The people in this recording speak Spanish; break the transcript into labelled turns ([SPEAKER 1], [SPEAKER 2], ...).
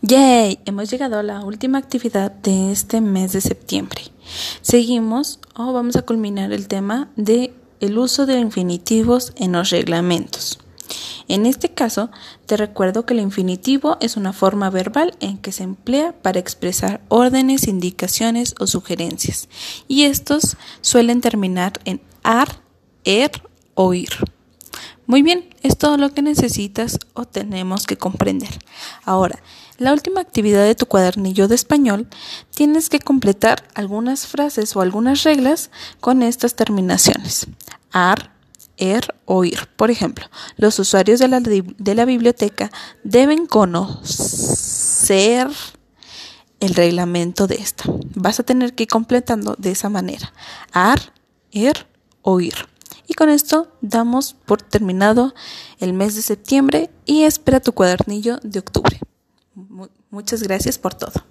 [SPEAKER 1] ¡Yay! Hemos llegado a la última actividad de este mes de septiembre. Seguimos o vamos a culminar el tema de el uso de infinitivos en los reglamentos. En este caso, te recuerdo que el infinitivo es una forma verbal en que se emplea para expresar órdenes, indicaciones o sugerencias, y estos suelen terminar en ar, er o ir. Muy bien, es todo lo que necesitas o tenemos que comprender. Ahora, la última actividad de tu cuadernillo de español, tienes que completar algunas frases o algunas reglas con estas terminaciones. Ar, er o ir. Por ejemplo, los usuarios de la, biblioteca deben conocer el reglamento de esta. Vas a tener que ir completando de esa manera. Ar, er o ir. Y con esto damos por terminado el mes de septiembre y espera tu cuadernillo de octubre. Muchas gracias por todo.